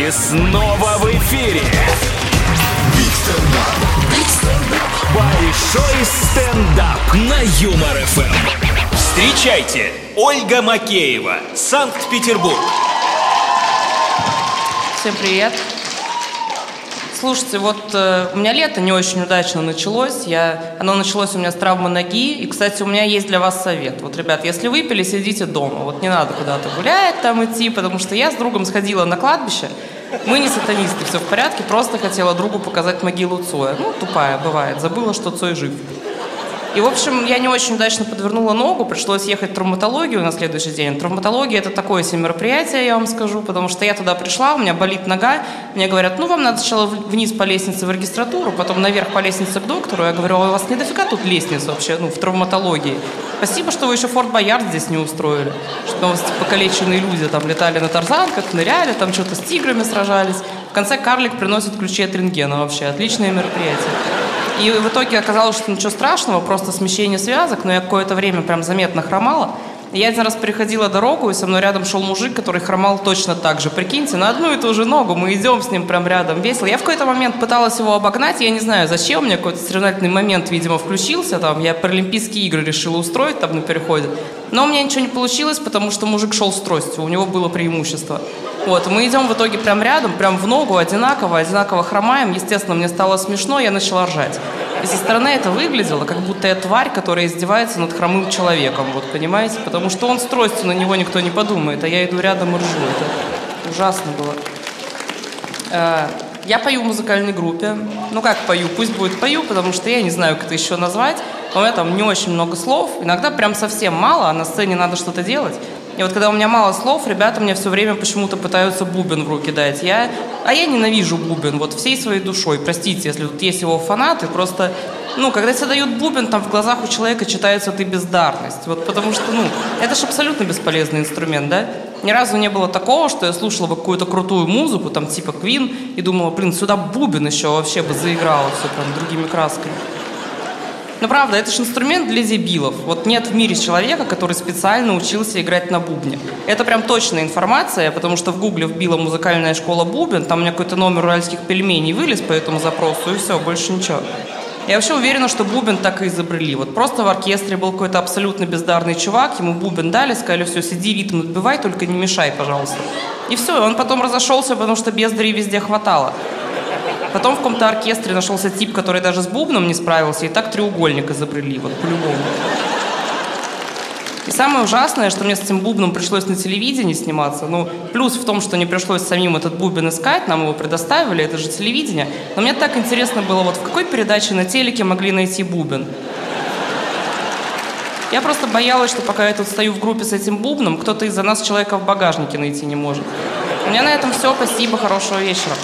И снова в эфире. Большой стендап на Юмор ФМ. Встречайте, Ольга Макеева, Санкт-Петербург. Всем привет. Слушайте, вот э, у меня лето не очень удачно началось. Я, оно началось у меня с травмы ноги. И, кстати, у меня есть для вас совет. Вот, ребят, если выпили, сидите дома. Вот не надо куда-то гулять там идти, потому что я с другом сходила на кладбище. Мы не сатанисты, все в порядке. Просто хотела другу показать могилу Цоя. Ну, тупая бывает. Забыла, что Цой жив. И, в общем, я не очень удачно подвернула ногу, пришлось ехать в травматологию на следующий день. Травматология – это такое себе мероприятие, я вам скажу, потому что я туда пришла, у меня болит нога, мне говорят, ну, вам надо сначала вниз по лестнице в регистратуру, потом наверх по лестнице к доктору. Я говорю, а у вас не дофига тут лестниц вообще, ну, в травматологии. Спасибо, что вы еще Форт Боярд здесь не устроили, что у вас покалеченные люди там летали на тарзанках, ныряли, там что-то с тиграми сражались. В конце карлик приносит ключи от рентгена вообще. Отличное мероприятие. И в итоге оказалось, что ничего страшного, просто смещение связок, но я какое-то время прям заметно хромала. Я один раз переходила дорогу, и со мной рядом шел мужик, который хромал точно так же. Прикиньте, на одну и ту же ногу мы идем с ним прям рядом весело. Я в какой-то момент пыталась его обогнать, я не знаю зачем, у меня какой-то соревновательный момент, видимо, включился. Там, я паралимпийские игры решила устроить там на переходе. Но у меня ничего не получилось, потому что мужик шел с тростью, у него было преимущество. Вот, мы идем в итоге прям рядом, прям в ногу, одинаково, одинаково хромаем. Естественно, мне стало смешно, я начала ржать. Со стороны это выглядело, как будто я тварь, которая издевается над хромым человеком, вот, понимаете? Потому что он с тростью, на него никто не подумает, а я иду рядом и ржу. Это ужасно было. Э, я пою в музыкальной группе. Ну как пою? Пусть будет пою, потому что я не знаю, как это еще назвать. У меня там не очень много слов. Иногда прям совсем мало, а на сцене надо что-то делать. И вот когда у меня мало слов, ребята мне все время почему-то пытаются бубен в руки дать. Я, а я ненавижу бубен, вот всей своей душой. Простите, если тут есть его фанаты, просто, ну, когда тебе дают бубен, там в глазах у человека читается ты бездарность. Вот потому что, ну, это же абсолютно бесполезный инструмент, да? Ни разу не было такого, что я слушала какую-то крутую музыку, там типа Queen, и думала, блин, сюда бубен еще вообще бы заиграла все прям другими красками. Ну, правда, это же инструмент для дебилов. Вот нет в мире человека, который специально учился играть на бубне. Это прям точная информация, потому что в гугле вбила музыкальная школа бубен, там у меня какой-то номер уральских пельменей вылез по этому запросу, и все, больше ничего. Я вообще уверена, что бубен так и изобрели. Вот просто в оркестре был какой-то абсолютно бездарный чувак, ему бубен дали, сказали, все, сиди, ритм отбивай, только не мешай, пожалуйста. И все, он потом разошелся, потому что бездарей везде хватало. Потом в каком-то оркестре нашелся тип, который даже с бубном не справился, и так треугольник изобрели, вот по-любому. И самое ужасное, что мне с этим бубном пришлось на телевидении сниматься. Ну, плюс в том, что не пришлось самим этот бубен искать, нам его предоставили, это же телевидение. Но мне так интересно было, вот в какой передаче на телеке могли найти бубен? Я просто боялась, что пока я тут стою в группе с этим бубном, кто-то из-за нас человека в багажнике найти не может. У меня на этом все. Спасибо, хорошего вечера.